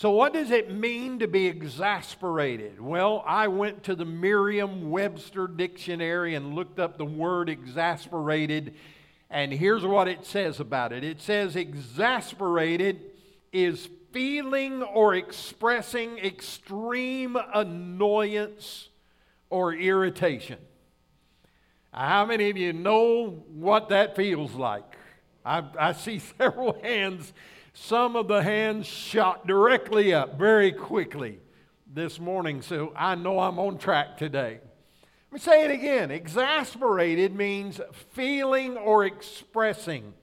So, what does it mean to be exasperated? Well, I went to the Merriam Webster dictionary and looked up the word exasperated, and here's what it says about it it says, exasperated is feeling or expressing extreme annoyance or irritation. How many of you know what that feels like? I, I see several hands some of the hands shot directly up very quickly this morning, so I know I'm on track today. Let me say it again. Exasperated means feeling or expressing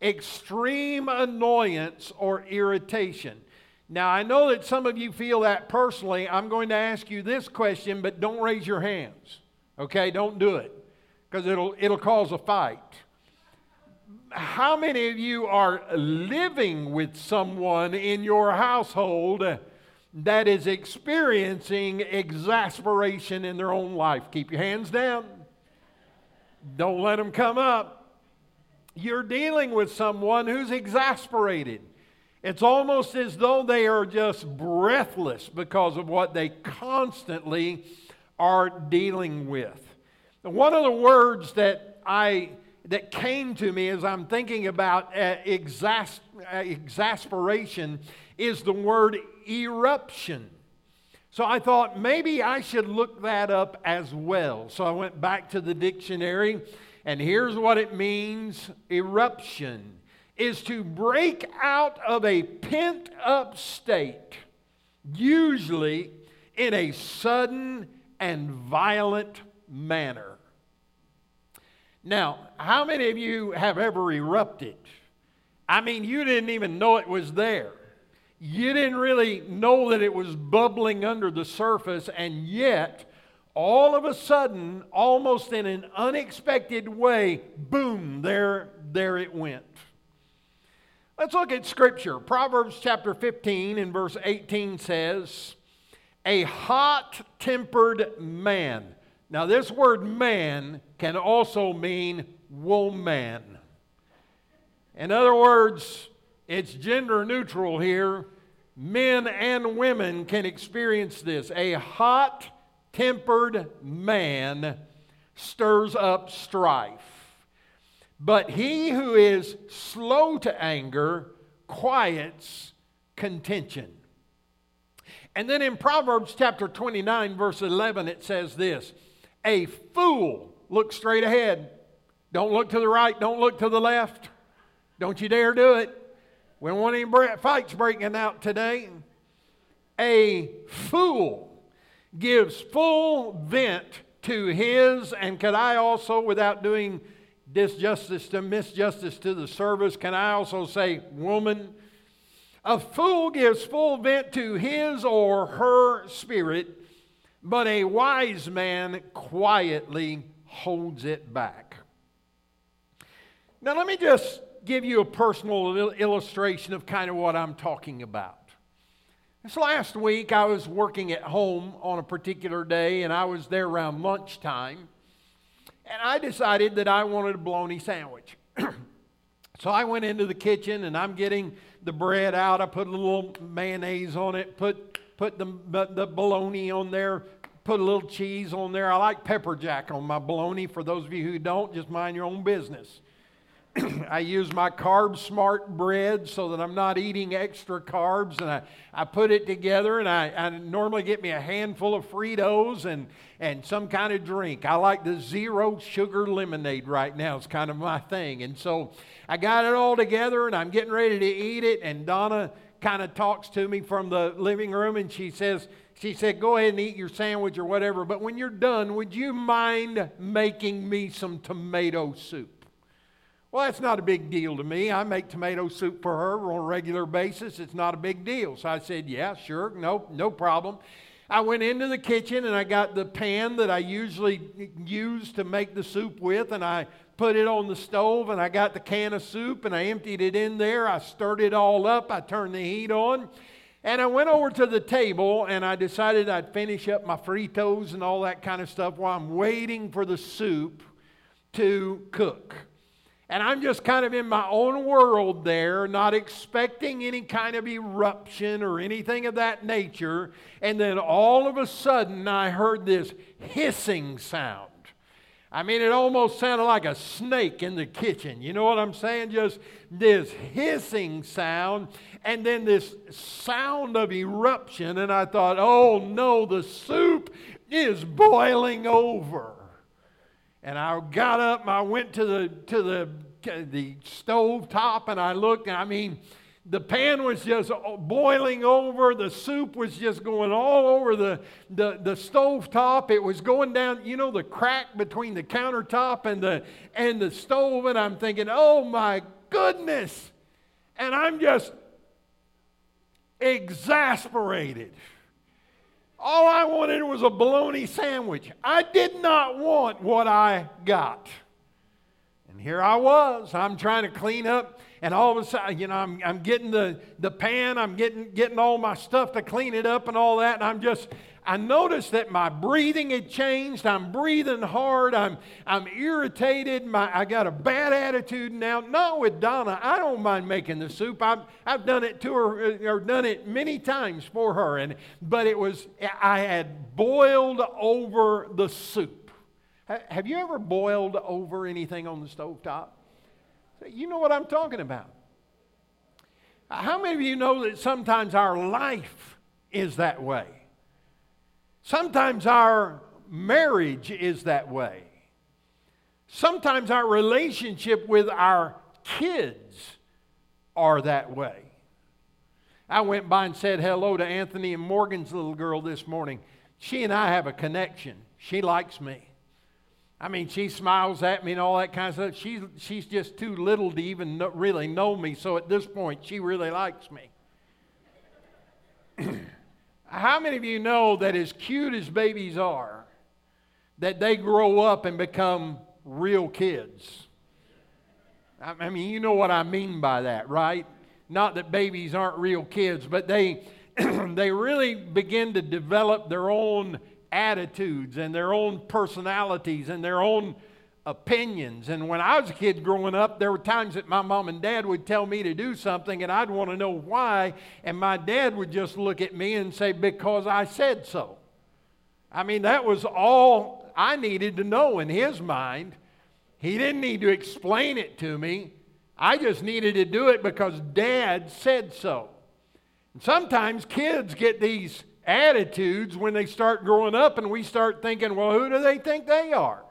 extreme annoyance or irritation. Now, I know that some of you feel that personally. I'm going to ask you this question, but don't raise your hands. Okay? Don't do it because it'll, it'll cause a fight how many of you are living with someone in your household that is experiencing exasperation in their own life? Keep your hands down. Don't let them come up. You're dealing with someone who's exasperated. It's almost as though they are just breathless because of what they constantly are dealing with. One of the words that I that came to me as I'm thinking about uh, exas- uh, exasperation is the word eruption. So I thought maybe I should look that up as well. So I went back to the dictionary, and here's what it means eruption is to break out of a pent up state, usually in a sudden and violent manner. Now, how many of you have ever erupted? I mean, you didn't even know it was there. You didn't really know that it was bubbling under the surface, and yet, all of a sudden, almost in an unexpected way, boom, there, there it went. Let's look at Scripture. Proverbs chapter 15 and verse 18 says, A hot tempered man now, this word man can also mean woman. In other words, it's gender neutral here. Men and women can experience this. A hot tempered man stirs up strife. But he who is slow to anger quiets contention. And then in Proverbs chapter 29, verse 11, it says this a fool looks straight ahead. Don't look to the right, don't look to the left. Don't you dare do it. We don't want any fights breaking out today. A fool gives full vent to his, and could I also, without doing disjustice to misjustice to the service, can I also say, woman? A fool gives full vent to his or her spirit but a wise man quietly holds it back. Now, let me just give you a personal illustration of kind of what I'm talking about. This last week, I was working at home on a particular day, and I was there around lunchtime, and I decided that I wanted a bologna sandwich. so I went into the kitchen, and I'm getting the bread out. I put a little mayonnaise on it, put put the, the bologna on there, put a little cheese on there. I like pepper jack on my bologna. For those of you who don't, just mind your own business. I use my carb smart bread so that I'm not eating extra carbs, and I, I put it together. And I, I normally get me a handful of Fritos and, and some kind of drink. I like the zero sugar lemonade right now, it's kind of my thing. And so I got it all together, and I'm getting ready to eat it. And Donna kind of talks to me from the living room, and she says, she said, Go ahead and eat your sandwich or whatever, but when you're done, would you mind making me some tomato soup? Well, that's not a big deal to me. I make tomato soup for her on a regular basis. It's not a big deal. So I said, Yeah, sure, no, no problem. I went into the kitchen and I got the pan that I usually use to make the soup with, and I put it on the stove and I got the can of soup and I emptied it in there. I stirred it all up. I turned the heat on and I went over to the table and I decided I'd finish up my Fritos and all that kind of stuff while I'm waiting for the soup to cook. And I'm just kind of in my own world there, not expecting any kind of eruption or anything of that nature. And then all of a sudden, I heard this hissing sound. I mean, it almost sounded like a snake in the kitchen. You know what I'm saying? Just this hissing sound and then this sound of eruption. And I thought, oh no, the soup is boiling over. And I got up and I went to the, to the, the stove top and I looked, and I mean, the pan was just boiling over. The soup was just going all over the, the, the stove top. It was going down, you know, the crack between the countertop and the, and the stove. And I'm thinking, oh my goodness. And I'm just exasperated. All I wanted was a bologna sandwich. I did not want what I got. And here I was. I'm trying to clean up, and all of a sudden, you know, I'm, I'm getting the, the pan, I'm getting, getting all my stuff to clean it up and all that, and I'm just, I noticed that my breathing had changed. I'm breathing hard. I'm, I'm irritated. My, I got a bad attitude now. Not with Donna. I don't mind making the soup. I've, I've done it to her uh, or done it many times for her. And, but it was, I had boiled over the soup. Have you ever boiled over anything on the stove top? You know what I'm talking about. How many of you know that sometimes our life is that way? Sometimes our marriage is that way. Sometimes our relationship with our kids are that way. I went by and said hello to Anthony and Morgan's little girl this morning. She and I have a connection. She likes me. I mean, she smiles at me and all that kind of stuff. She's, she's just too little to even know, really know me, so at this point, she really likes me. How many of you know that as cute as babies are, that they grow up and become real kids? I mean, you know what I mean by that, right? Not that babies aren't real kids, but they, they really begin to develop their own attitudes and their own personalities and their own opinions. And when I was a kid growing up, there were times that my mom and dad would tell me to do something and I'd want to know why. And my dad would just look at me and say, Because I said so. I mean, that was all I needed to know in his mind. He didn't need to explain it to me. I just needed to do it because dad said so. And sometimes kids get these attitudes when they start growing up and we start thinking, well, who do they think they are?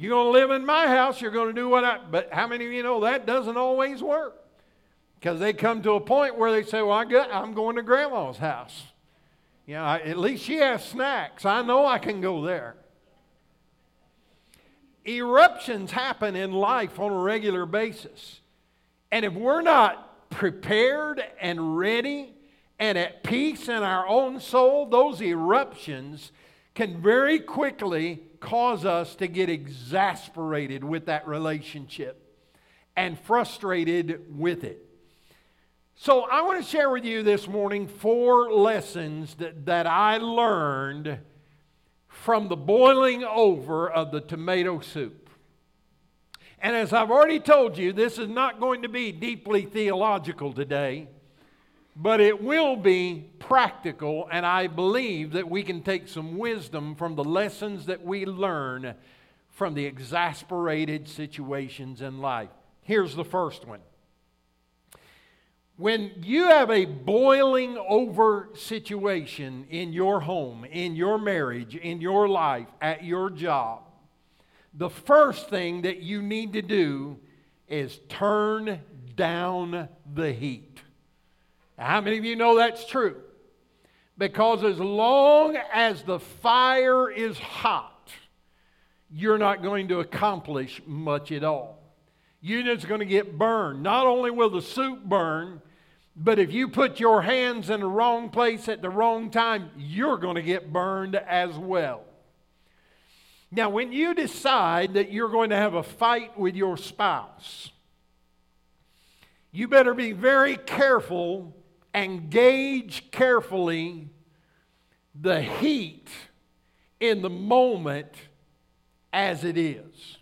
You're going to live in my house, you're going to do what I. But how many of you know that doesn't always work? Because they come to a point where they say, well, I got, I'm going to grandma's house. You know, at least she has snacks. I know I can go there. Eruptions happen in life on a regular basis. And if we're not prepared and ready and at peace in our own soul, those eruptions can very quickly cause us to get exasperated with that relationship and frustrated with it. So, I want to share with you this morning four lessons that, that I learned from the boiling over of the tomato soup. And as I've already told you, this is not going to be deeply theological today but it will be practical, and I believe that we can take some wisdom from the lessons that we learn from the exasperated situations in life. Here's the first one. When you have a boiling over situation in your home, in your marriage, in your life, at your job, the first thing that you need to do is turn down the heat. How many of you know that's true? Because as long as the fire is hot, you're not going to accomplish much at all. You're just going to get burned. Not only will the soup burn, but if you put your hands in the wrong place at the wrong time, you're going to get burned as well. Now, when you decide that you're going to have a fight with your spouse, you better be very careful and gauge carefully the heat in the moment as it is.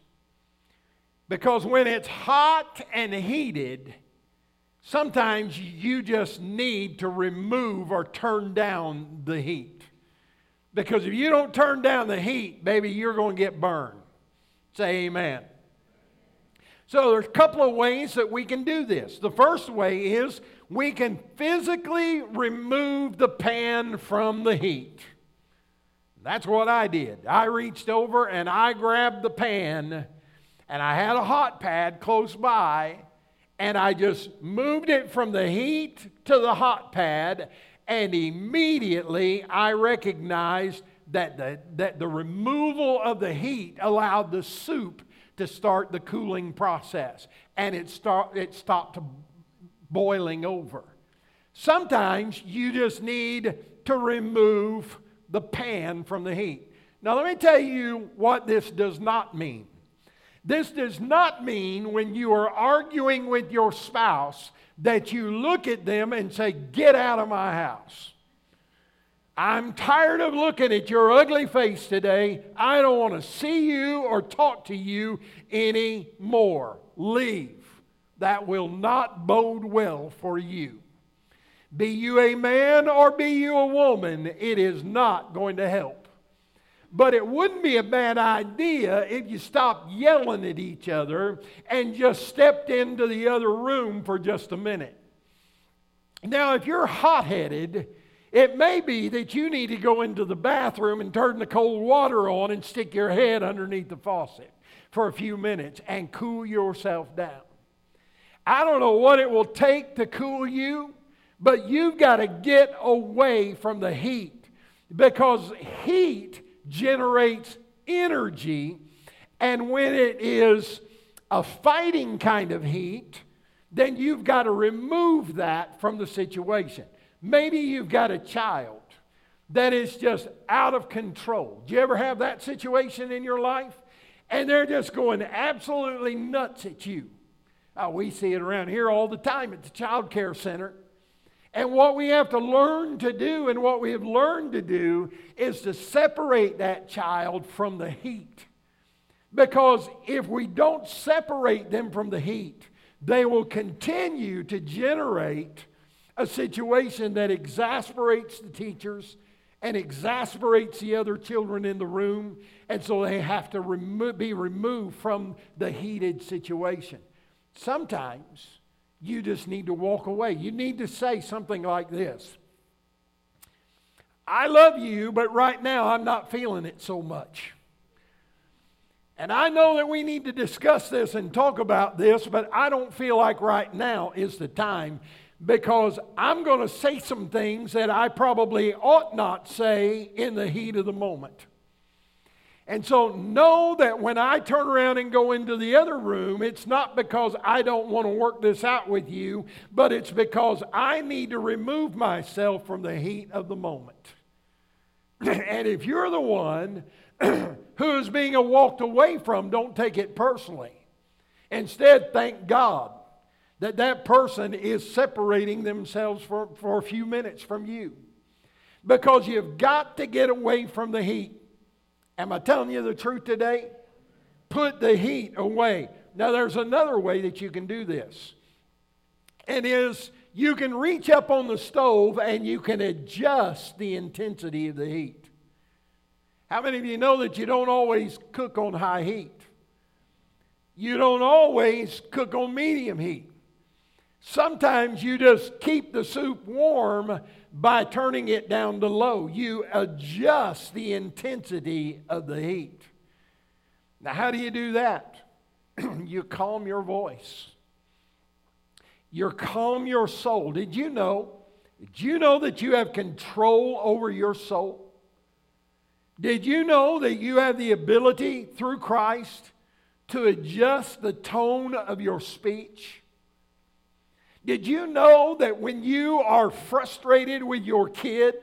Because when it's hot and heated, sometimes you just need to remove or turn down the heat. Because if you don't turn down the heat, baby, you're going to get burned. Say amen. So there's a couple of ways that we can do this. The first way is we can physically remove the pan from the heat. That's what I did. I reached over and I grabbed the pan, and I had a hot pad close by, and I just moved it from the heat to the hot pad, and immediately I recognized that the, that the removal of the heat allowed the soup to start the cooling process, and it, start, it stopped boiling over. Sometimes you just need to remove the pan from the heat. Now, let me tell you what this does not mean. This does not mean when you are arguing with your spouse that you look at them and say, Get out of my house. I'm tired of looking at your ugly face today. I don't want to see you or talk to you anymore. Leave. That will not bode well for you. Be you a man or be you a woman, it is not going to help. But it wouldn't be a bad idea if you stopped yelling at each other and just stepped into the other room for just a minute. Now, if you're hot headed, it may be that you need to go into the bathroom and turn the cold water on and stick your head underneath the faucet for a few minutes and cool yourself down. I don't know what it will take to cool you, but you've got to get away from the heat because heat generates energy. And when it is a fighting kind of heat, then you've got to remove that from the situation. Maybe you've got a child that is just out of control. Do you ever have that situation in your life? And they're just going absolutely nuts at you. Oh, we see it around here all the time at the child care center. And what we have to learn to do, and what we have learned to do, is to separate that child from the heat. Because if we don't separate them from the heat, they will continue to generate a situation that exasperates the teachers and exasperates the other children in the room, and so they have to remo- be removed from the heated situation. Sometimes you just need to walk away. You need to say something like this I love you, but right now I'm not feeling it so much. And I know that we need to discuss this and talk about this, but I don't feel like right now is the time because I'm going to say some things that I probably ought not say in the heat of the moment. And so know that when I turn around and go into the other room, it's not because I don't want to work this out with you, but it's because I need to remove myself from the heat of the moment. and if you're the one who is being walked away from, don't take it personally. Instead, thank God that that person is separating themselves for, for a few minutes from you. Because you've got to get away from the heat. Am I telling you the truth today? Put the heat away. Now, there's another way that you can do this. It is you can reach up on the stove and you can adjust the intensity of the heat. How many of you know that you don't always cook on high heat? You don't always cook on medium heat. Sometimes you just keep the soup warm by turning it down to low. You adjust the intensity of the heat. Now, how do you do that? you calm your voice. You calm your soul. Did you know? Did you know that you have control over your soul? Did you know that you have the ability through Christ to adjust the tone of your speech? Did you know that when you are frustrated with your kid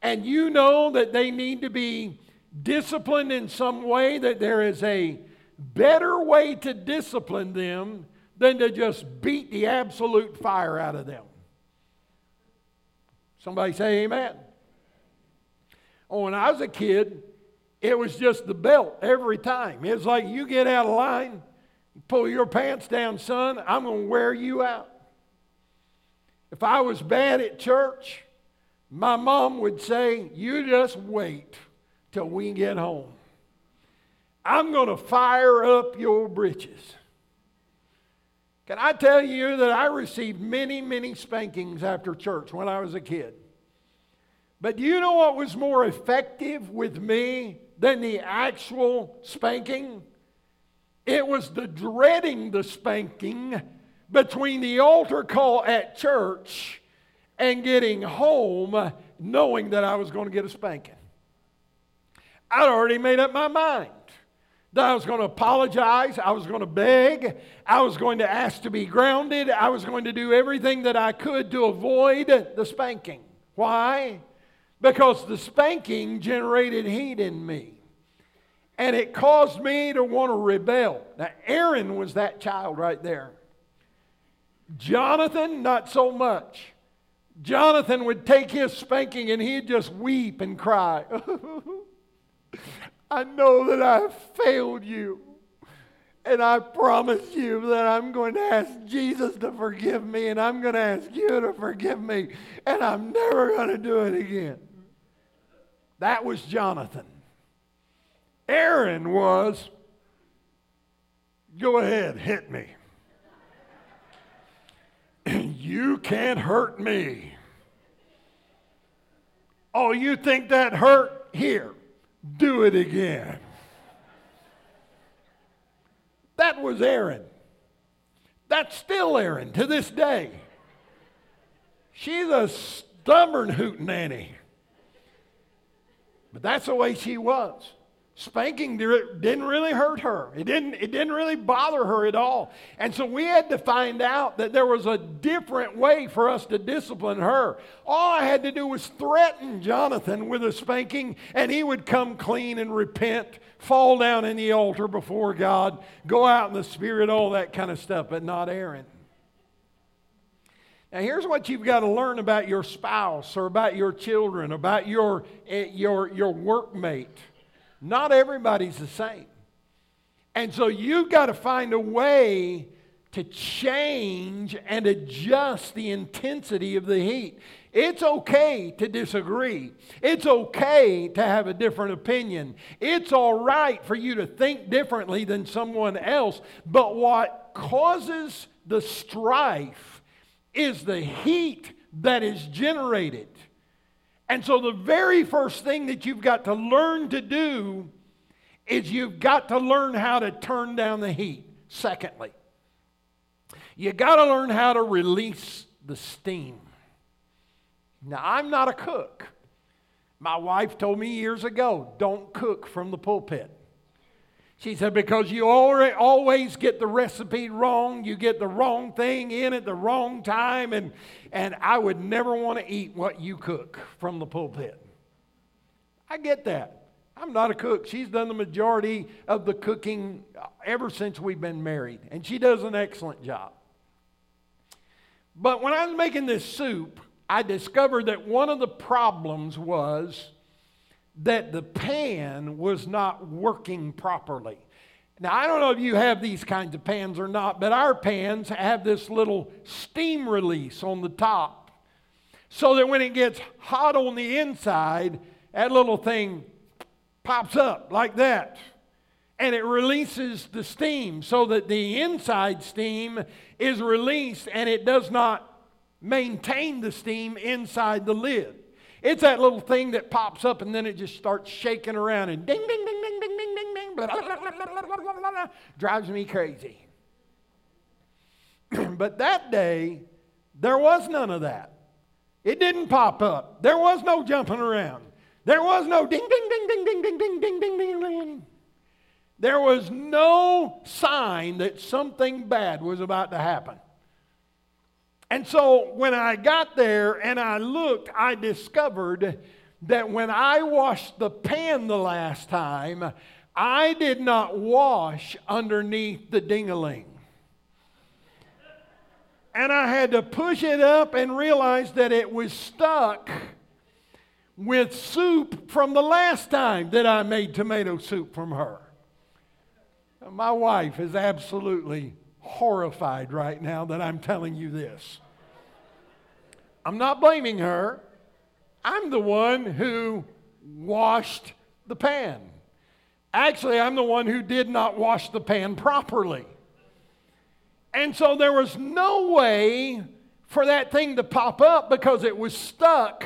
and you know that they need to be disciplined in some way, that there is a better way to discipline them than to just beat the absolute fire out of them? Somebody say amen. Oh, when I was a kid, it was just the belt every time. It's like you get out of line, Pull your pants down, son. I'm going to wear you out. If I was bad at church, my mom would say, You just wait till we get home. I'm going to fire up your britches. Can I tell you that I received many, many spankings after church when I was a kid? But do you know what was more effective with me than the actual spanking? It was the dreading the spanking between the altar call at church and getting home knowing that I was going to get a spanking. I'd already made up my mind that I was going to apologize, I was going to beg, I was going to ask to be grounded, I was going to do everything that I could to avoid the spanking. Why? Because the spanking generated heat in me. And it caused me to want to rebel. Now, Aaron was that child right there. Jonathan, not so much. Jonathan would take his spanking and he'd just weep and cry. I know that I've failed you. And I promise you that I'm going to ask Jesus to forgive me, and I'm going to ask you to forgive me, and I'm never going to do it again. That was Jonathan. Aaron was, go ahead, hit me. You can't hurt me. Oh, you think that hurt? Here, do it again. That was Aaron. That's still Aaron to this day. She's a stubborn hootenanny. But that's the way she was. Spanking didn't really hurt her. It didn't, it didn't really bother her at all. And so we had to find out that there was a different way for us to discipline her. All I had to do was threaten Jonathan with a spanking, and he would come clean and repent, fall down in the altar before God, go out in the Spirit, all that kind of stuff, but not Aaron. Now, here's what you've got to learn about your spouse or about your children, about your, eh, your, your workmate. Not everybody's the same. And so you've got to find a way to change and adjust the intensity of the heat. It's okay to disagree. It's okay to have a different opinion. It's all right for you to think differently than someone else. But what causes the strife is the heat that is generated. And so, the very first thing that you've got to learn to do is you've got to learn how to turn down the heat. Secondly, you got to learn how to release the steam. Now, I'm not a cook. My wife told me years ago don't cook from the pulpit. She said, because you always get the recipe wrong, you get the wrong thing in at the wrong time, and, and I would never want to eat what you cook from the pulpit. I get that. I'm not a cook. She's done the majority of the cooking uh, ever since we've been married, and she does an excellent job. But when I was making this soup, I discovered that one of the problems was that the pan was not working properly. Now, I don't know if you have these kinds of pans or not, but our pans have this little steam release on the top so that when it gets hot on the inside, that little thing pops up like that. And it releases the steam so that the inside steam is released and it does not maintain the steam inside the lid. It's that little thing that pops up and then it just starts shaking around and ding, ding, ding, ding, ding, ding, ding, ding, drives me crazy. but that day, there was none of that. It didn't pop up. There was no jumping around. There was no ding, ding, ding, ding, ding, ding, ding, ding, ding, ding, ding. There was no sign that something bad was about to happen. And so when I got there and I looked, I discovered that when I washed the pan the last time, I did not wash underneath the dingaling. And I had to push it up and realize that it was stuck with soup from the last time that I made tomato soup from her. My wife is absolutely horrified right now that I'm telling you this. I'm not blaming her. I'm the one who washed the pan. Actually, I'm the one who did not wash the pan properly. And so there was no way for that thing to pop up because it was stuck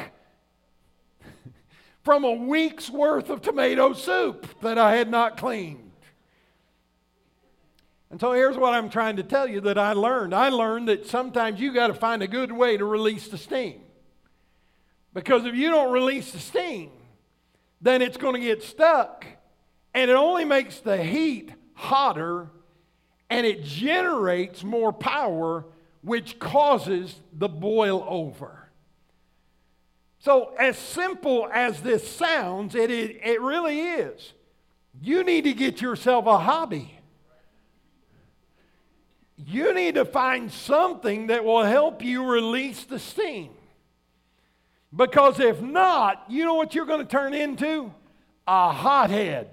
from a week's worth of tomato soup that I had not cleaned. And so here's what I'm trying to tell you that I learned. I learned that sometimes you got to find a good way to release the steam. Because if you don't release the steam, then it's going to get stuck and it only makes the heat hotter and it generates more power, which causes the boil over. So, as simple as this sounds, it, it, it really is. You need to get yourself a hobby. You need to find something that will help you release the steam. Because if not, you know what you're going to turn into? A hothead.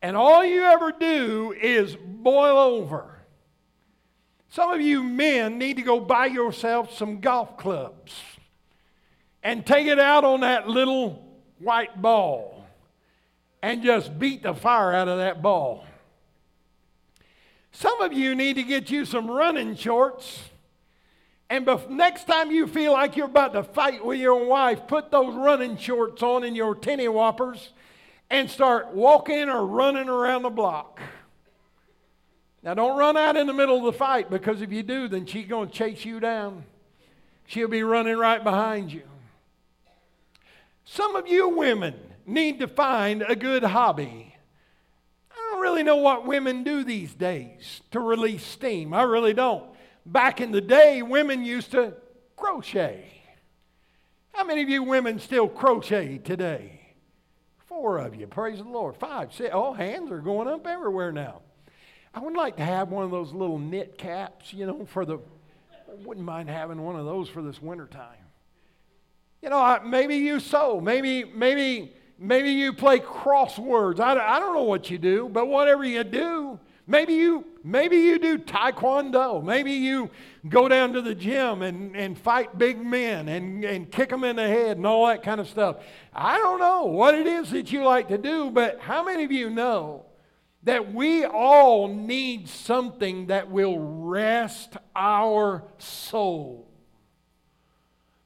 And all you ever do is boil over. Some of you men need to go buy yourself some golf clubs and take it out on that little white ball and just beat the fire out of that ball. Some of you need to get you some running shorts. And bef- next time you feel like you're about to fight with your wife, put those running shorts on in your tinny whoppers and start walking or running around the block. Now, don't run out in the middle of the fight because if you do, then she's going to chase you down. She'll be running right behind you. Some of you women need to find a good hobby. I don't really know what women do these days to release steam. I really don't. Back in the day, women used to crochet. How many of you women still crochet today? Four of you. Praise the Lord. Five, six. Oh, hands are going up everywhere now. I would like to have one of those little knit caps, you know, for the. Wouldn't mind having one of those for this wintertime. You know, maybe you sew. Maybe, maybe, maybe you play crosswords. I, I don't know what you do, but whatever you do, maybe you maybe you do taekwondo. Maybe you go down to the gym and, and fight big men and, and kick them in the head and all that kind of stuff. I don't know what it is that you like to do, but how many of you know that we all need something that will rest our soul?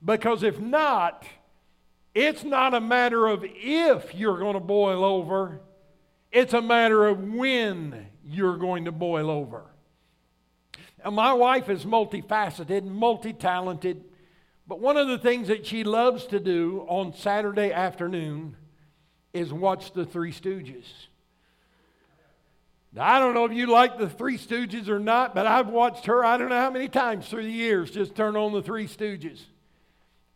Because if not, it's not a matter of if you're going to boil over, it's a matter of when you're going to boil over. My wife is multifaceted, multi talented, but one of the things that she loves to do on Saturday afternoon is watch the Three Stooges. I don't know if you like the Three Stooges or not, but I've watched her, I don't know how many times through the years, just turn on the Three Stooges.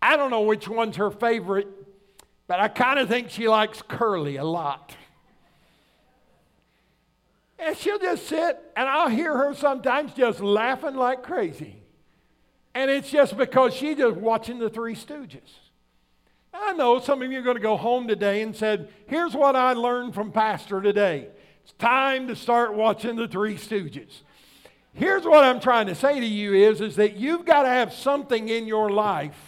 I don't know which one's her favorite, but I kind of think she likes Curly a lot. And she'll just sit, and I'll hear her sometimes just laughing like crazy. And it's just because she's just watching the Three Stooges. I know some of you are going to go home today and said, here's what I learned from Pastor today. It's time to start watching the Three Stooges. Here's what I'm trying to say to you is, is that you've got to have something in your life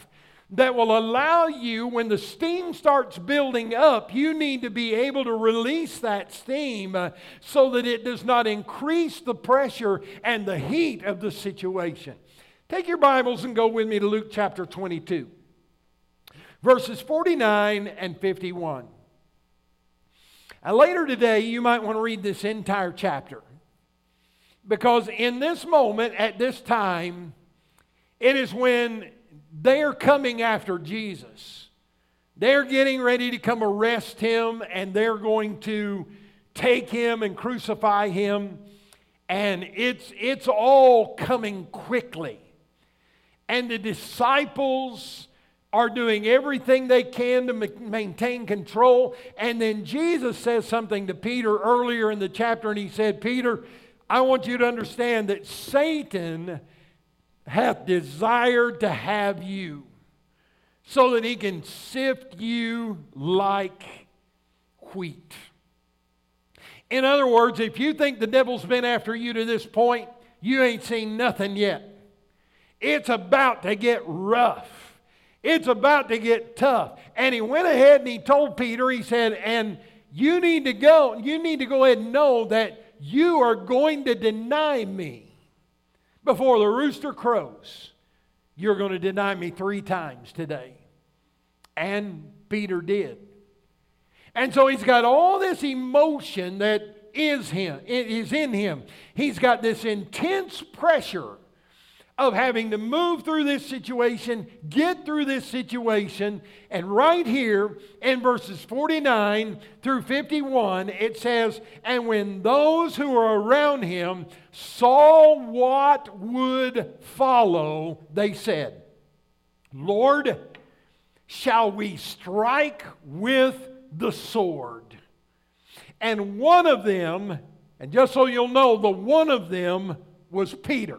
that will allow you, when the steam starts building up, you need to be able to release that steam uh, so that it does not increase the pressure and the heat of the situation. Take your Bibles and go with me to Luke chapter 22, verses 49 and 51. And later today, you might want to read this entire chapter. Because in this moment, at this time, it is when they're coming after Jesus. They're getting ready to come arrest him and they're going to take him and crucify him. And it's, it's all coming quickly. And the disciples are doing everything they can to maintain control. And then Jesus says something to Peter earlier in the chapter, and he said, Peter, I want you to understand that Satan hath desired to have you, so that he can sift you like wheat. In other words, if you think the devil's been after you to this point, you ain't seen nothing yet. It's about to get rough. It's about to get tough. And he went ahead and he told Peter, he said, and you need to go, you need to go ahead and know that you are going to deny me before the rooster crows. You're going to deny me three times today. And Peter did. And so he's got all this emotion that is him, it is in him. He's got this intense pressure of having to move through this situation, get through this situation. And right here in verses 49 through 51, it says, And when those who were around him saw what would follow, they said, Lord, shall we strike with the sword? And one of them, and just so you'll know, the one of them was Peter.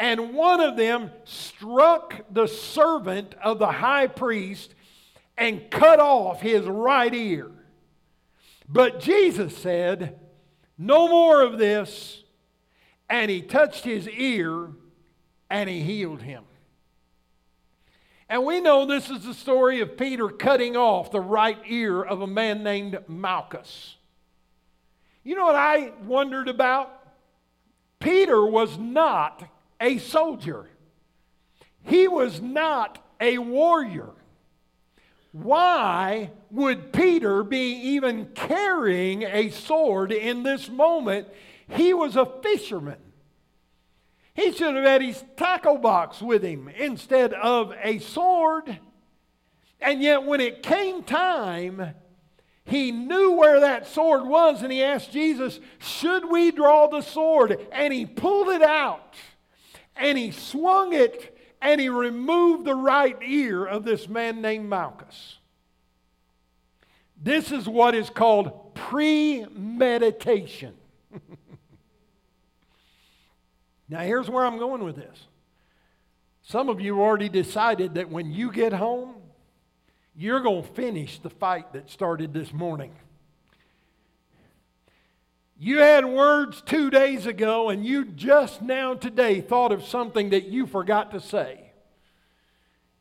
And one of them struck the servant of the high priest and cut off his right ear. But Jesus said, No more of this. And he touched his ear and he healed him. And we know this is the story of Peter cutting off the right ear of a man named Malchus. You know what I wondered about? Peter was not a soldier. He was not a warrior. Why would Peter be even carrying a sword in this moment? He was a fisherman. He should have had his tackle box with him instead of a sword. And yet, when it came time, he knew where that sword was and he asked Jesus, Should we draw the sword? And he pulled it out and he swung it and he removed the right ear of this man named Malchus. This is what is called premeditation. now, here's where I'm going with this. Some of you already decided that when you get home, you're going to finish the fight that started this morning. You had words two days ago, and you just now today thought of something that you forgot to say.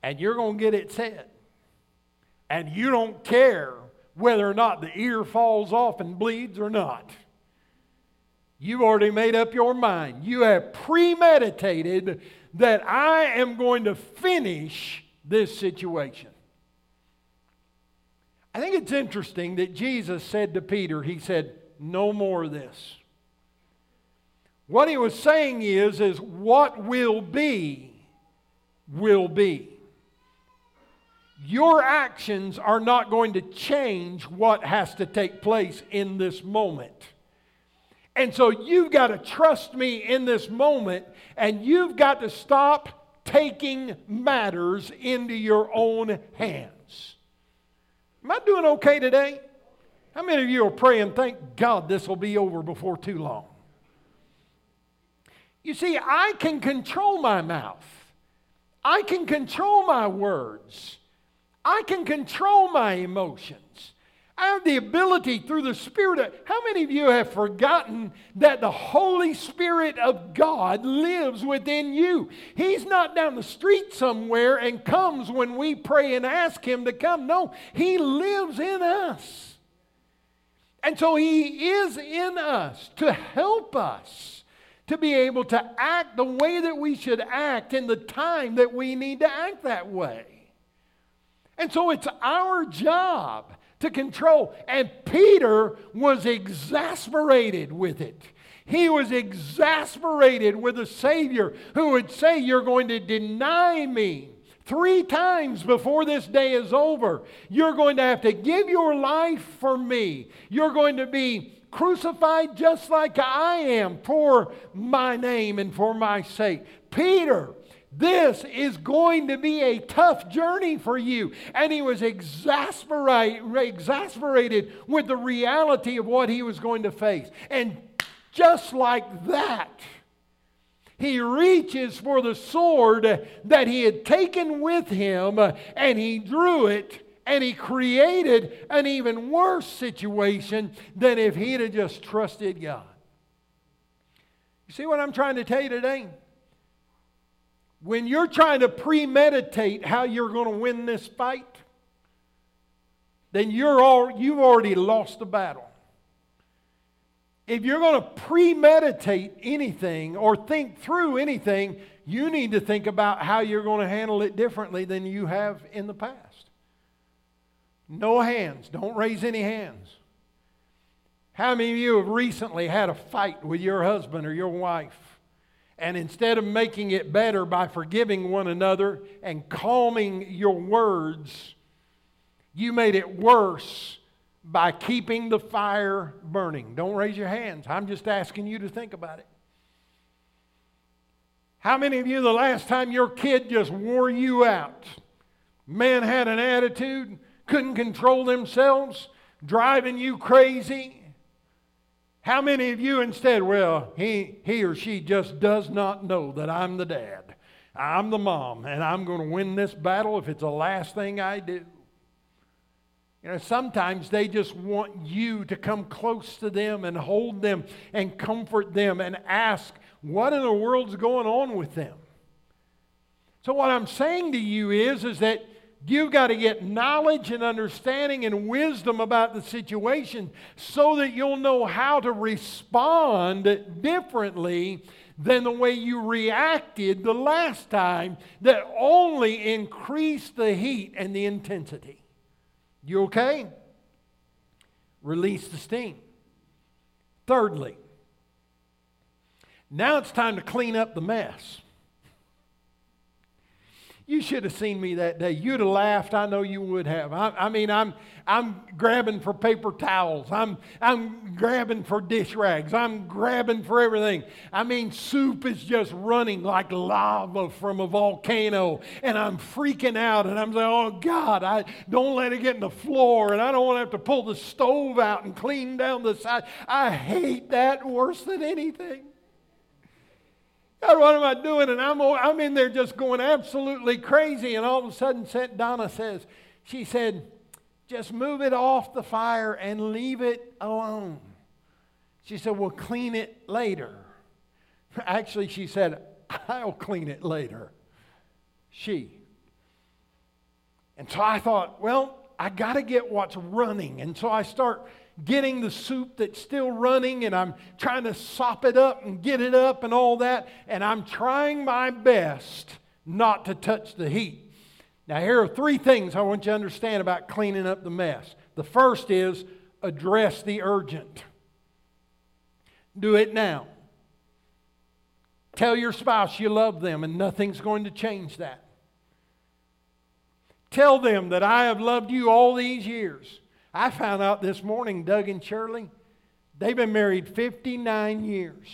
And you're going to get it said. And you don't care whether or not the ear falls off and bleeds or not. You've already made up your mind. You have premeditated that I am going to finish this situation. I think it's interesting that Jesus said to Peter, He said, no more of this. What he was saying is, is what will be, will be. Your actions are not going to change what has to take place in this moment. And so you've got to trust me in this moment, and you've got to stop taking matters into your own hands. Am I doing okay today? How many of you are praying, thank God this will be over before too long? You see, I can control my mouth. I can control my words. I can control my emotions. I have the ability through the Spirit. Of, how many of you have forgotten that the Holy Spirit of God lives within you? He's not down the street somewhere and comes when we pray and ask Him to come. No, He lives in us. And so He is in us to help us to be able to act the way that we should act in the time that we need to act that way. And so it's our job to control. And Peter was exasperated with it. He was exasperated with a Savior who would say, You're going to deny me Three times before this day is over, you're going to have to give your life for me. You're going to be crucified just like I am for my name and for my sake. Peter, this is going to be a tough journey for you. And he was exasperate, exasperated with the reality of what he was going to face. And just like that, he reaches for the sword that he had taken with him and he drew it And he created an even worse situation than if he'd have just trusted God. You see what I'm trying to tell you today? When you're trying to premeditate how you're going to win this fight, then you're all, you've already lost the battle. If you're going to premeditate anything or think through anything, you need to think about how you're going to handle it differently than you have in the past. No hands. Don't raise any hands. How many of you have recently had a fight with your husband or your wife? And instead of making it better by forgiving one another and calming your words, you made it worse by keeping the fire burning. Don't raise your hands. I'm just asking you to think about it. How many of you, the last time your kid just wore you out, man had an attitude, couldn't control themselves, driving you crazy? How many of you instead, well, he, he or she just does not know that I'm the dad, I'm the mom, and I'm going to win this battle if it's the last thing I do? You know, sometimes they just want you to come close to them and hold them and comfort them and ask, what in the world's going on with them? So what I'm saying to you is, is that you've got to get knowledge and understanding and wisdom about the situation so that you'll know how to respond differently than the way you reacted the last time that only increased the heat and the intensity. You okay? Release the steam. Thirdly, now it's time to clean up the mess. You should have seen me that day. You'd have laughed. I know you would have. I, I, mean, I'm, I'm grabbing for paper towels. I'm, I'm grabbing for dish rags. I'm grabbing for everything. I mean, soup is just running like lava from a volcano. And I'm freaking out. And I'm saying, oh, God, I don't let it get in the floor. And I don't want to have to pull the stove out and clean down the side. I hate that worse than anything. God, what am I doing? And I'm, I'm in there just going absolutely crazy. And all of a sudden, Donna says, she said, just move it off the fire and leave it alone. She said, we'll clean it later. Actually, she said, I'll clean it later. She. And so I thought, well, I got to get what's running. And so I start getting the soup that's still running and I'm trying to sop it up and get it up and all that. And I'm trying my best not to touch the heat. Now, here are three things I want you to understand about cleaning up the mess. The first is address the urgent. Do it now. Tell your spouse you love them and nothing's going to change that. Tell them that I have loved you all these years. I found out this morning, Doug and Shirley, they've been married 59 years,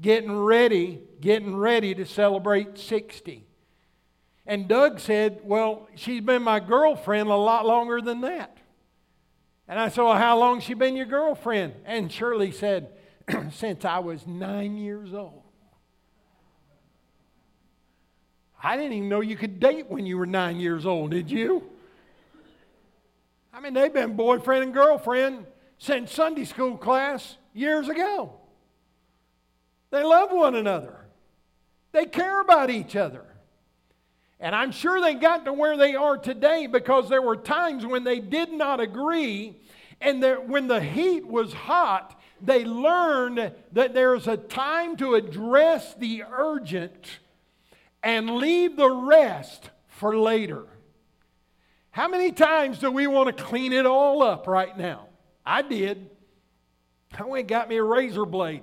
getting ready, getting ready to celebrate 60. And Doug said, Well, she's been my girlfriend a lot longer than that. And I said, Well, how long she been your girlfriend? And Shirley said, Since I was nine years old. I didn't even know you could date when you were nine years old, did you? I mean, they've been boyfriend and girlfriend since Sunday school class years ago. They love one another, they care about each other. And I'm sure they got to where they are today because there were times when they did not agree, and that when the heat was hot, they learned that there's a time to address the urgent and leave the rest for later. How many times do we want to clean it all up right now? I did. I went and got me a razor blade.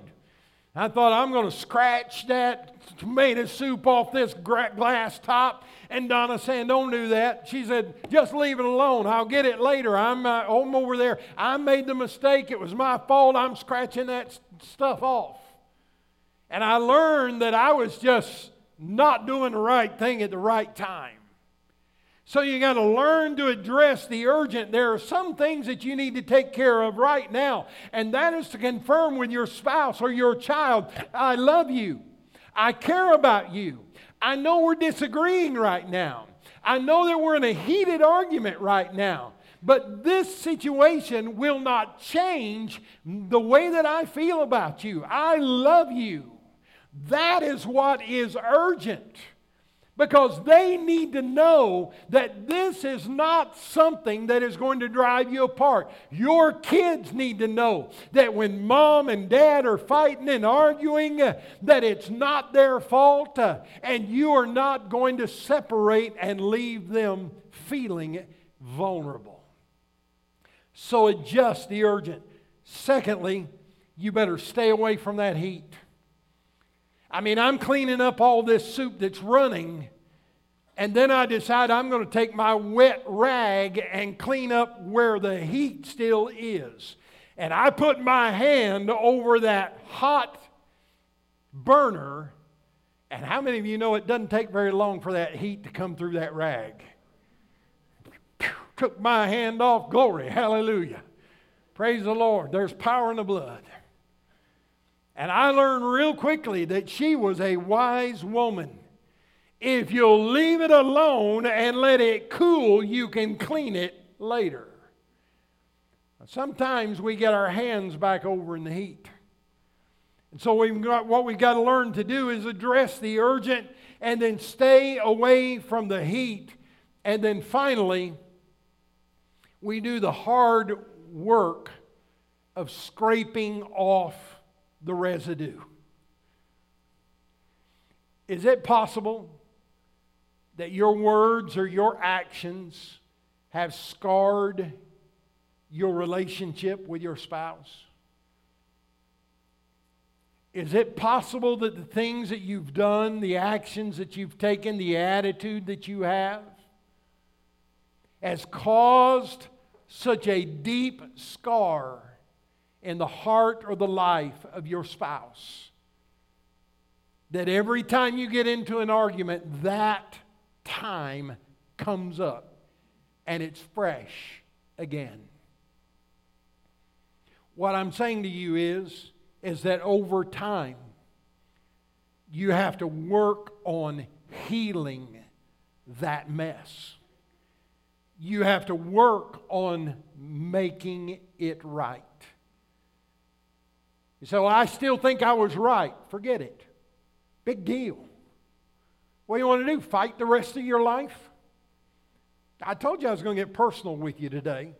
I thought I'm going to scratch that tomato soup off this glass top. And Donna saying, Don't do that. She said, Just leave it alone. I'll get it later. I'm, uh, I'm over there. I made the mistake. It was my fault. I'm scratching that stuff off. And I learned that I was just not doing the right thing at the right time. So you got to learn to address the urgent. There are some things that you need to take care of right now, and that is to confirm with your spouse or your child I love you, I care about you. I know we're disagreeing right now. I know that we're in a heated argument right now. But this situation will not change the way that I feel about you. I love you. That is what is urgent. Because they need to know that this is not something that is going to drive you apart. Your kids need to know that when mom and dad are fighting and arguing, uh, that it's not their fault uh, and you are not going to separate and leave them feeling vulnerable. So adjust the urgent. Secondly, you better stay away from that heat. I mean, I'm cleaning up all this soup that's running, and then I decide I'm going to take my wet rag and clean up where the heat still is. And I put my hand over that hot burner, and how many of you know it doesn't take very long for that heat to come through that rag? Took my hand off, glory, hallelujah. Praise the Lord. There's power in the blood. And I learned real quickly that she was a wise woman. If you'll leave it alone and let it cool, you can clean it later. Sometimes we get our hands back over in the heat. And so we've got, what we've got to learn to do is address the urgent and then stay away from the heat. And then finally, we do the hard work of scraping off the residue. Is it possible that your words or your actions have scarred your relationship with your spouse? Is it possible that the things that you've done, the actions that you've taken, the attitude that you have, has caused such a deep scar in the heart or the life of your spouse that every time you get into an argument, that time comes up and it's fresh again. What I'm saying to you is, is that over time, you have to work on healing that mess. You have to work on making it right. You say, Well, I still think I was right. Forget it. Big deal. What do you want to do? Fight the rest of your life? I told you I was going to get personal with you today.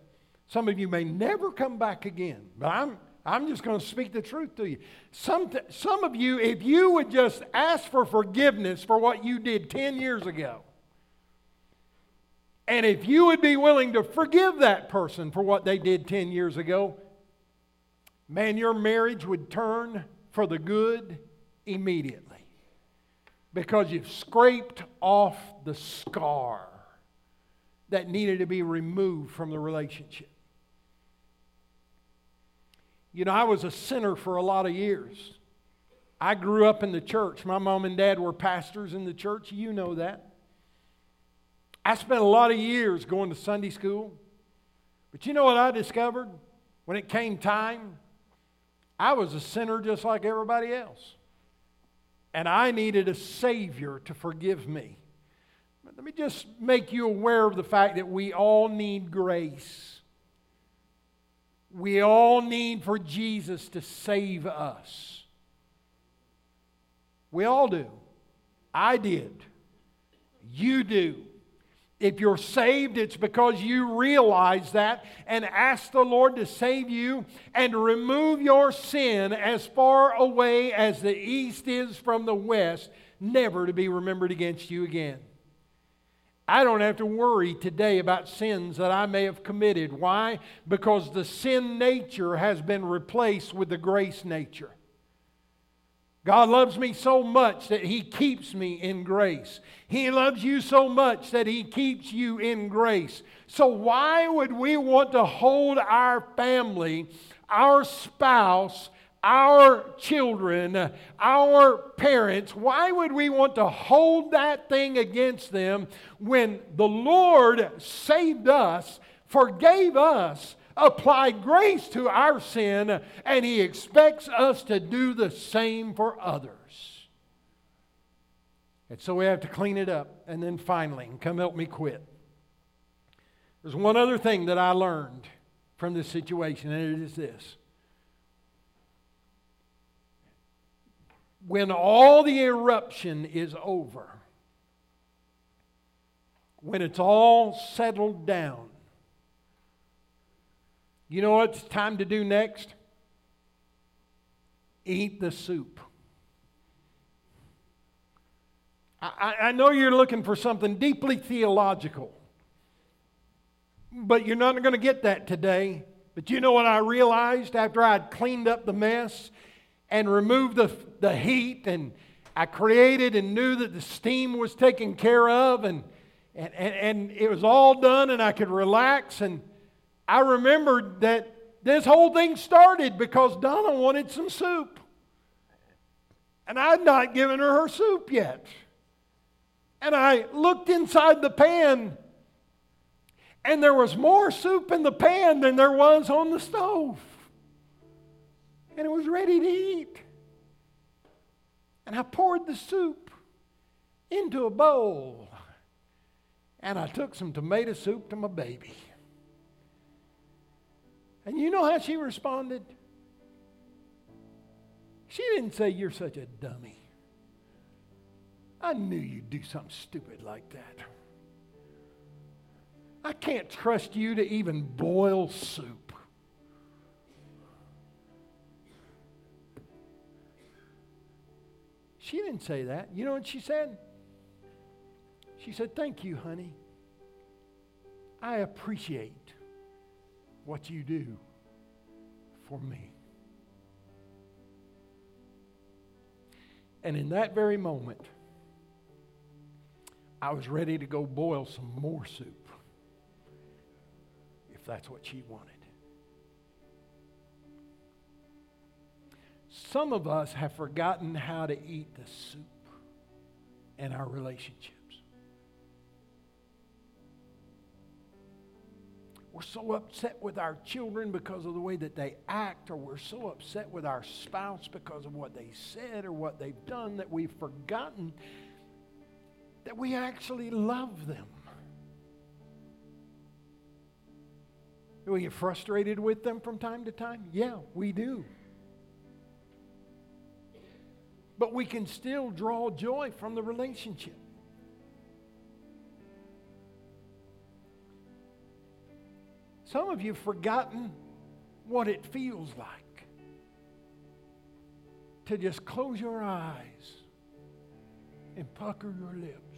Some of you may never come back again, but I'm, I'm just going to speak the truth to you. Some, some of you, if you would just ask for forgiveness for what you did 10 years ago, and if you would be willing to forgive that person for what they did 10 years ago, man, your marriage would turn for the good immediately because you've scraped off the scar that needed to be removed from the relationship. You know, I was a sinner for a lot of years. I grew up in the church. My mom and dad were pastors in the church. You know that. I spent a lot of years going to Sunday school. But you know what I discovered when it came time? I was a sinner just like everybody else. And I needed a Savior to forgive me. But let me just make you aware of the fact that we all need grace. We all need for Jesus to save us. We all do. I did. You do. If you're saved, it's because you realize that and ask the Lord to save you and remove your sin as far away as the east is from the west, never to be remembered against you again. I don't have to worry today about sins that I may have committed. Why? Because the sin nature has been replaced with the grace nature. God loves me so much that He keeps me in grace. He loves you so much that He keeps you in grace. So, why would we want to hold our family, our spouse, our children, our parents, why would we want to hold that thing against them when the Lord saved us, forgave us, applied grace to our sin, and He expects us to do the same for others. And so we have to clean it up. And then finally, come help me quit. There's one other thing that I learned from this situation, and it is this. When all the eruption is over, when it's all settled down, you know what it's time to do next? Eat the soup. I, I know you're looking for something deeply theological, but you're not going to get that today. But you know what I realized after I'd cleaned up the mess and removed the, the heat and I created and knew that the steam was taken care of and, and, and, and it was all done and I could relax. And I remembered that this whole thing started because Donna wanted some soup. And I'd not given her her soup yet. And I looked inside the pan, and there was more soup in the pan than there was on the stove. And it was ready to eat. And I poured the soup into a bowl. And I took some tomato soup to my baby. And you know how she responded? She didn't say, You're such a dummy. I knew you'd do something stupid like that. I can't trust you to even boil soup. She didn't say that. You know what she said? She said, Thank you, honey. I appreciate what you do for me. And in that very moment, I was ready to go boil some more soup if that's what she wanted. Some of us have forgotten how to eat the soup in our relationships. We're so upset with our children because of the way that they act, or we're so upset with our spouse because of what they said or what they've done that we've forgotten that we actually love them. Do we get frustrated with them from time to time? Yeah, we do. But we can still draw joy from the relationship. Some of you have forgotten what it feels like to just close your eyes and pucker your lips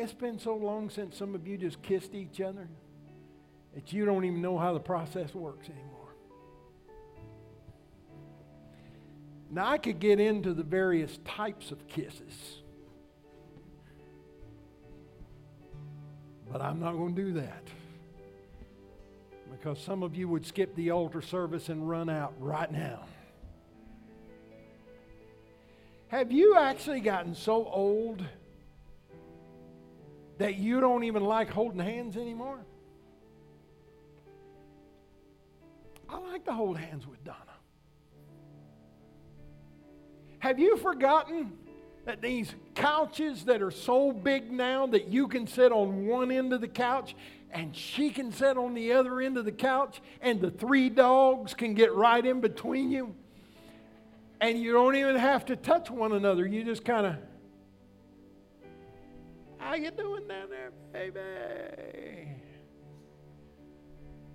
It's been so long since some of you just kissed each other that you don't even know how the process works anymore. Now, I could get into the various types of kisses, but I'm not going to do that because some of you would skip the altar service and run out right now. Have you actually gotten so old that you don't even like holding hands anymore? I like to hold hands with Donna. Have you forgotten that these couches that are so big now that you can sit on one end of the couch and she can sit on the other end of the couch and the three dogs can get right in between you? And you don't even have to touch one another. You just kind of how you doing down there, baby?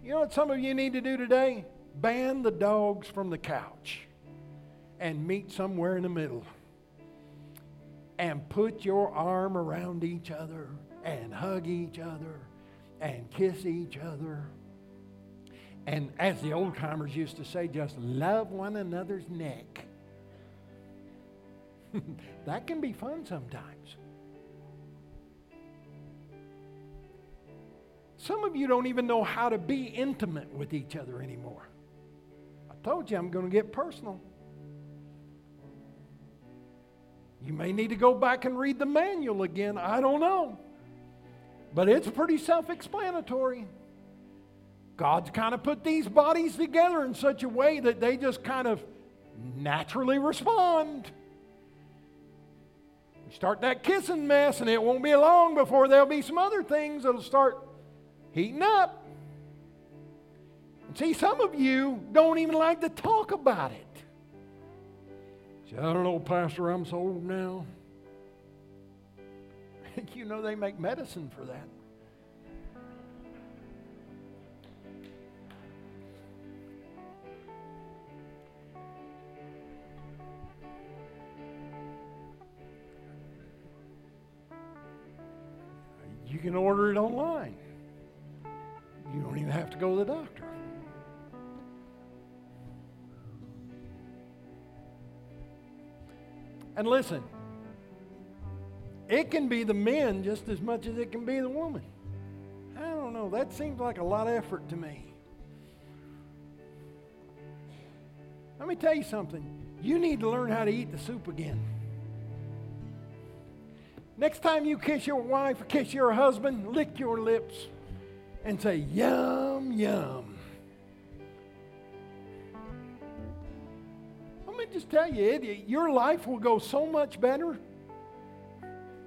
You know what some of you need to do today? Ban the dogs from the couch and meet somewhere in the middle. And put your arm around each other and hug each other and kiss each other. And as the old timers used to say, just love one another's neck. that can be fun sometimes. Some of you don't even know how to be intimate with each other anymore. I told you I'm going to get personal. You may need to go back and read the manual again. I don't know. But it's pretty self explanatory. God's kind of put these bodies together in such a way that they just kind of naturally respond. You start that kissing mess, and it won't be long before there'll be some other things that'll start heating up. See, some of you don't even like to talk about it. See, I don't know, Pastor, I'm so old now. you know they make medicine for that. You can order it online. You don't even have to go to the doctor. And listen, it can be the men just as much as it can be the woman. I don't know. That seems like a lot of effort to me. Let me tell you something. You need to learn how to eat the soup again. Next time you kiss your wife or kiss your husband, lick your lips and say, Yum, yum. Let me just tell you, it, your life will go so much better.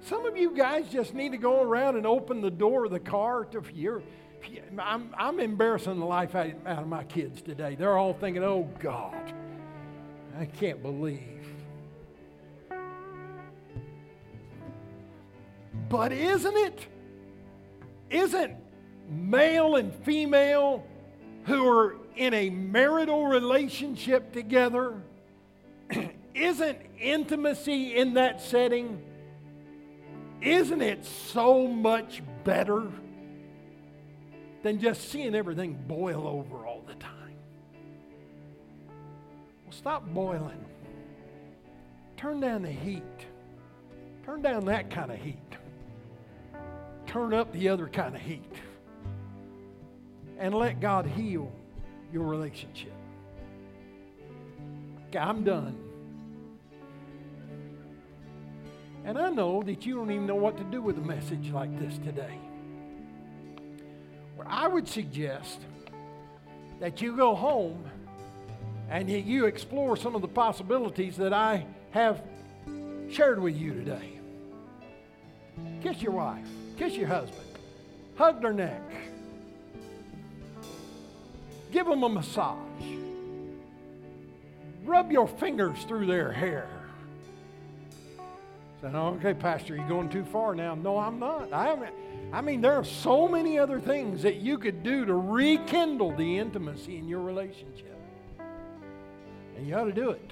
Some of you guys just need to go around and open the door of the car. To, your, I'm, I'm embarrassing the life out of my kids today. They're all thinking, oh, God, I can't believe. But isn't it? Isn't male and female who are in a marital relationship together, isn't intimacy in that setting, isn't it so much better than just seeing everything boil over all the time? Well, stop boiling. Turn down the heat. Turn down that kind of heat turn up the other kind of heat and let God heal your relationship. Okay, I'm done. And I know that you don't even know what to do with a message like this today. Well, I would suggest that you go home and you explore some of the possibilities that I have shared with you today. Kiss your wife. Kiss your husband. Hug their neck. Give them a massage. Rub your fingers through their hair. Say, no, okay, Pastor, you're going too far now. No, I'm not. I haven't. I mean, there are so many other things that you could do to rekindle the intimacy in your relationship. And you ought to do it.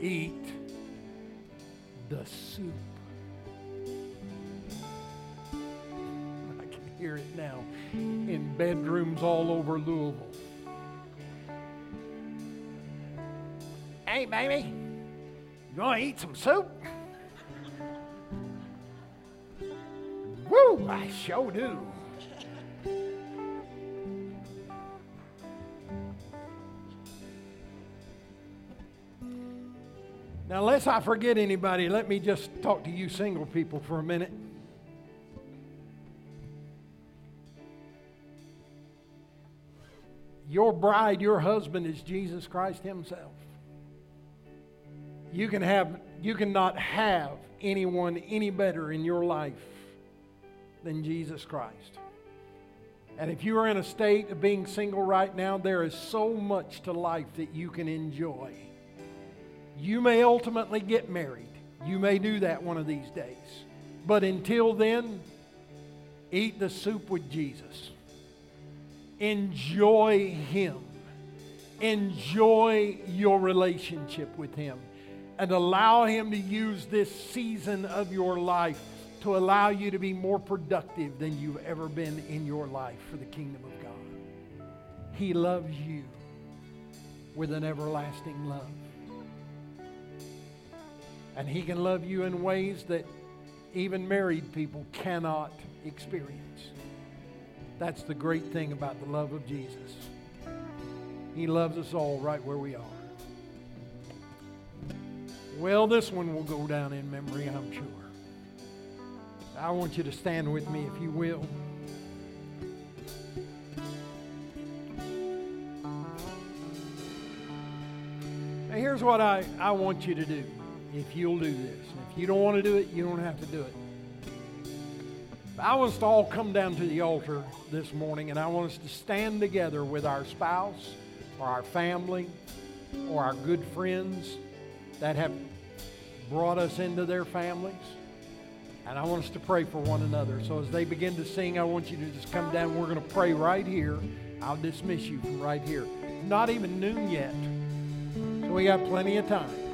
Eat the soup. Hear it now in bedrooms all over Louisville. Hey, baby, you want to eat some soup? Woo, I sure do. Now, unless I forget anybody, let me just talk to you single people for a minute. Your bride, your husband is Jesus Christ Himself. You can have you cannot have anyone any better in your life than Jesus Christ. And if you are in a state of being single right now, there is so much to life that you can enjoy. You may ultimately get married. You may do that one of these days. But until then, eat the soup with Jesus. Enjoy Him. Enjoy your relationship with Him. And allow Him to use this season of your life to allow you to be more productive than you've ever been in your life for the kingdom of God. He loves you with an everlasting love. And He can love you in ways that even married people cannot experience. That's the great thing about the love of Jesus. He loves us all right where we are. Well, this one will go down in memory, I'm sure. I want you to stand with me, if you will. Now, here's what I, I want you to do if you'll do this. If you don't want to do it, you don't have to do it. I want us to all come down to the altar this morning and I want us to stand together with our spouse or our family or our good friends that have brought us into their families. And I want us to pray for one another. So as they begin to sing, I want you to just come down. We're going to pray right here. I'll dismiss you from right here. Not even noon yet. So we got plenty of time.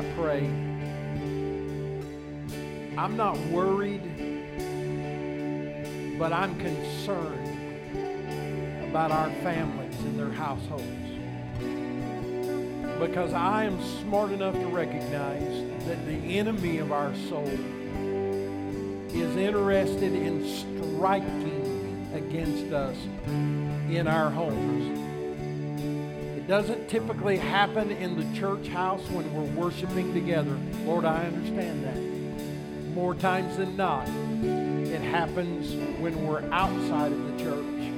I pray. I'm not worried, but I'm concerned about our families and their households. Because I am smart enough to recognize that the enemy of our soul is interested in striking against us in our homes doesn't typically happen in the church house when we're worshiping together. Lord, I understand that. More times than not, it happens when we're outside of the church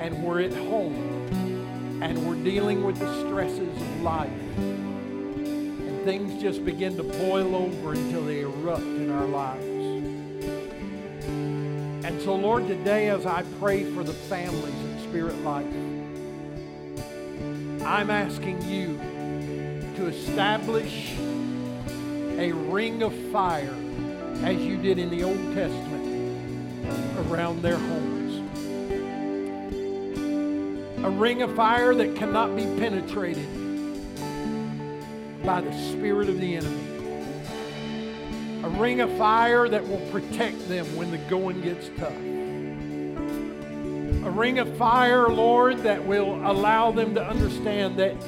and we're at home and we're dealing with the stresses of life. And things just begin to boil over until they erupt in our lives. And so, Lord, today as I pray for the families in SpiritLife, I'm asking you to establish a ring of fire as you did in the Old Testament around their homes. A ring of fire that cannot be penetrated by the spirit of the enemy. A ring of fire that will protect them when the going gets tough ring of fire, Lord, that will allow them to understand that,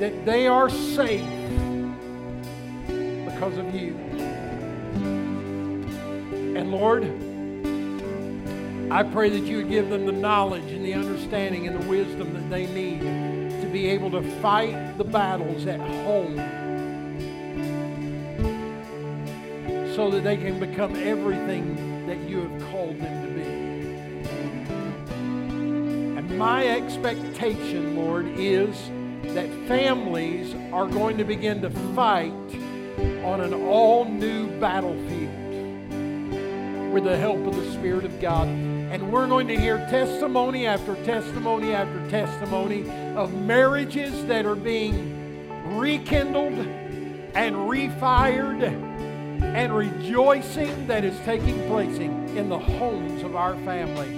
that they are safe because of you. And Lord, I pray that you would give them the knowledge and the understanding and the wisdom that they need to be able to fight the battles at home so that they can become everything that you have called them my expectation, Lord, is that families are going to begin to fight on an all new battlefield with the help of the Spirit of God. And we're going to hear testimony after testimony after testimony of marriages that are being rekindled and refired and rejoicing that is taking place in the homes of our family.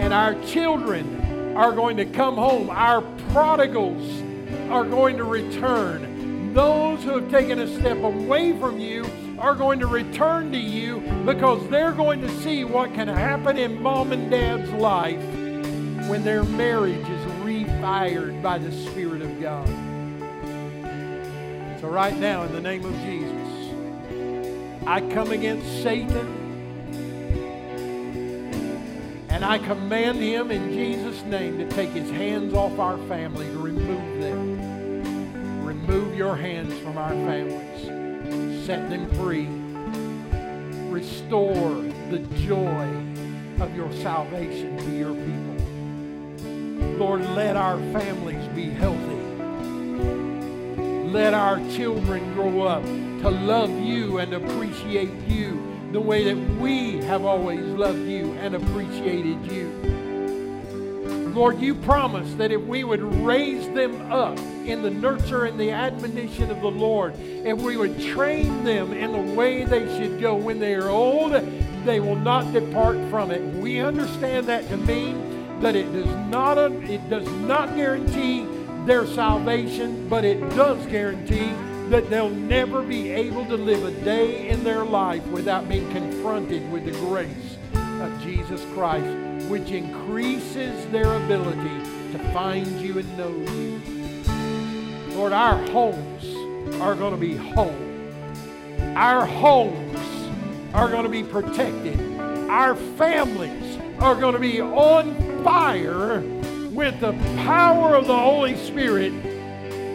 And our children are going to come home. Our prodigals are going to return. Those who have taken a step away from you are going to return to you because they're going to see what can happen in mom and dad's life when their marriage is refired by the Spirit of God. So, right now, in the name of Jesus, I come against Satan and I command him in Jesus' name to take his hands off our family, to remove them. Remove your hands from our families. Set them free. Restore the joy of your salvation to your people. Lord, let our families be healthy. Let our children grow up to love you and appreciate you the way that we have always loved you and appreciated you. Lord, you promised that if we would raise them up in the nurture and the admonition of the Lord, if we would train them in the way they should go when they are old, they will not depart from it. We understand that to mean that it does not, it does not guarantee their salvation, but it does guarantee that they'll never be able to live a day in their life without being confronted with the grace of Jesus Christ, which increases their ability to find you and know you. Lord, our homes are going to be whole. Our homes are going to be protected. Our families are going to be on fire with the power of the Holy Spirit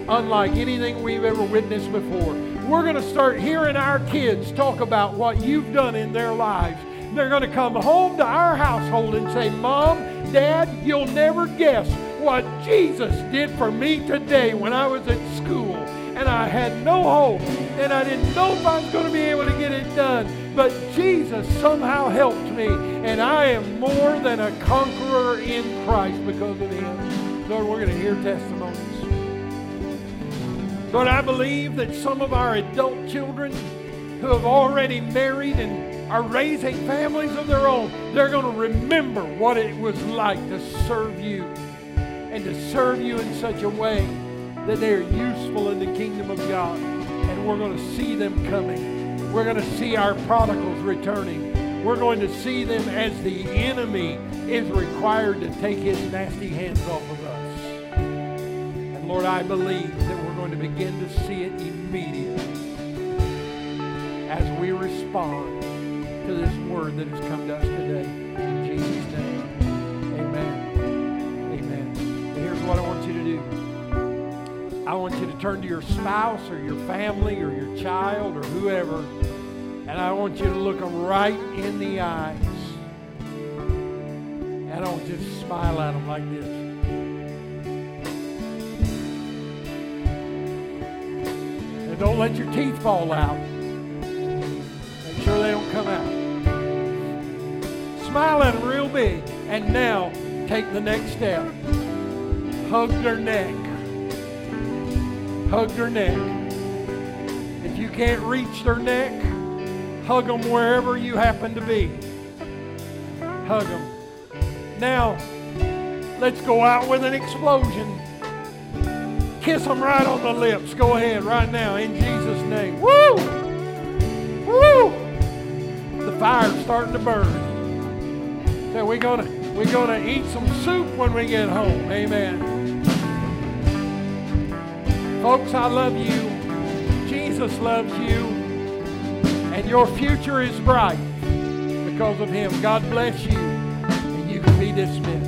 unlike anything we've ever witnessed before. We're going to start hearing our kids talk about what you've done in their lives. They're going to come home to our household and say, Mom, Dad, you'll never guess what Jesus did for me today when I was at school. And I had no hope. And I didn't know if I was going to be able to get it done. But Jesus somehow helped me. And I am more than a conqueror in Christ because of Him. Lord, we're going to hear testimonies. Lord, I believe that some of our adult children who have already married and are raising families of their own, they're going to remember what it was like to serve you and to serve you in such a way that they are useful in the kingdom of God. And we're going to see them coming. We're going to see our prodigals returning. We're going to see them as the enemy is required to take his nasty hands off of us. And Lord, I believe that going to begin to see it immediately as we respond to this word that has come to us today. In Jesus' name, amen. Amen. Here's what I want you to do. I want you to turn to your spouse or your family or your child or whoever, and I want you to look them right in the eyes. And I want you to smile at them like this. Don't let your teeth fall out. Make sure they don't come out. Smile at them real big. And now take the next step. Hug their neck. Hug their neck. If you can't reach their neck, hug them wherever you happen to be. Hug them. Now, let's go out with an explosion. Kiss them right on the lips. Go ahead right now in Jesus' name. Woo! Woo! The fire's starting to burn. So we're gonna we're gonna eat some soup when we get home. Amen. Folks, I love you. Jesus loves you. And your future is bright because of him. God bless you. And you can be dismissed.